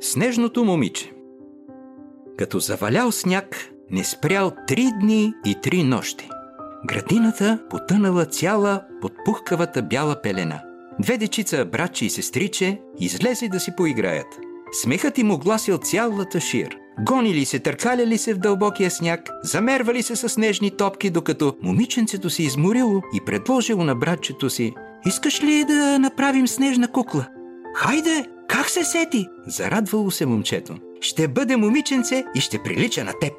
Снежното момиче Като завалял сняг, не спрял три дни и три нощи. Градината потънала цяла под пухкавата бяла пелена. Две дечица, братче и сестриче, излезе да си поиграят. Смехът им огласил цялата шир. Гонили се, търкаляли се в дълбокия сняг, замервали се с снежни топки, докато момиченцето се изморило и предложило на братчето си «Искаш ли да направим снежна кукла?» «Хайде! Как се сети?» Зарадвало се момчето. «Ще бъде момиченце и ще прилича на теб!»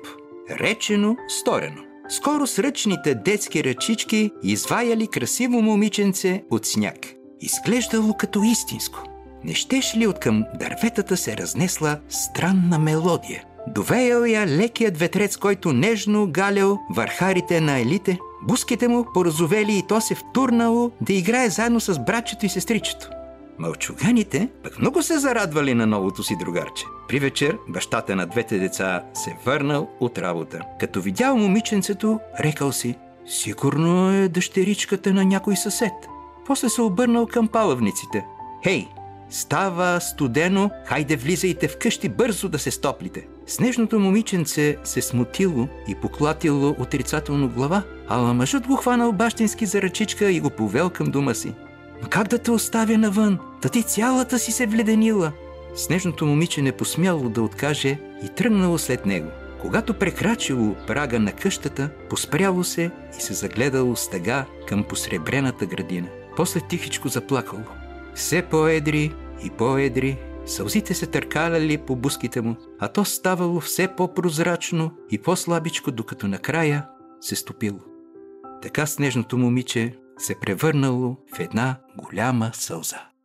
Речено, сторено. Скоро с ръчните детски ръчички изваяли красиво момиченце от сняг. Изглеждало като истинско. Не щеш ли от към дърветата се разнесла странна мелодия? Довеял я лекият ветрец, който нежно галял върхарите на елите. Буските му поразовели и то се втурнало да играе заедно с братчето и сестричето. Малчуганите пък много се зарадвали на новото си другарче. При вечер бащата на двете деца се върнал от работа. Като видял момиченцето, рекал си Сигурно е дъщеричката на някой съсед. После се обърнал към палавниците. Хей, става студено, хайде влизайте вкъщи бързо да се стоплите. Снежното момиченце се смутило и поклатило отрицателно глава, ала мъжът го хванал бащински за ръчичка и го повел към дома си. Но как да те оставя навън? Та ти цялата си се вледенила. Снежното момиче не посмяло да откаже и тръгнало след него. Когато прекрачило прага на къщата, поспряло се и се загледало с тъга към посребрената градина. После тихичко заплакало. Все по-едри и по-едри, сълзите се търкаляли по буските му, а то ставало все по-прозрачно и по-слабичко, докато накрая се стопило. Така снежното момиче се превърнало в една голяма сълза.